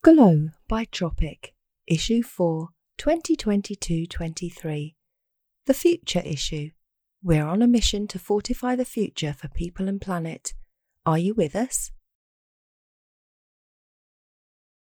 Glow by Tropic, Issue 4, 2022 23. The Future Issue. We're on a mission to fortify the future for people and planet. Are you with us?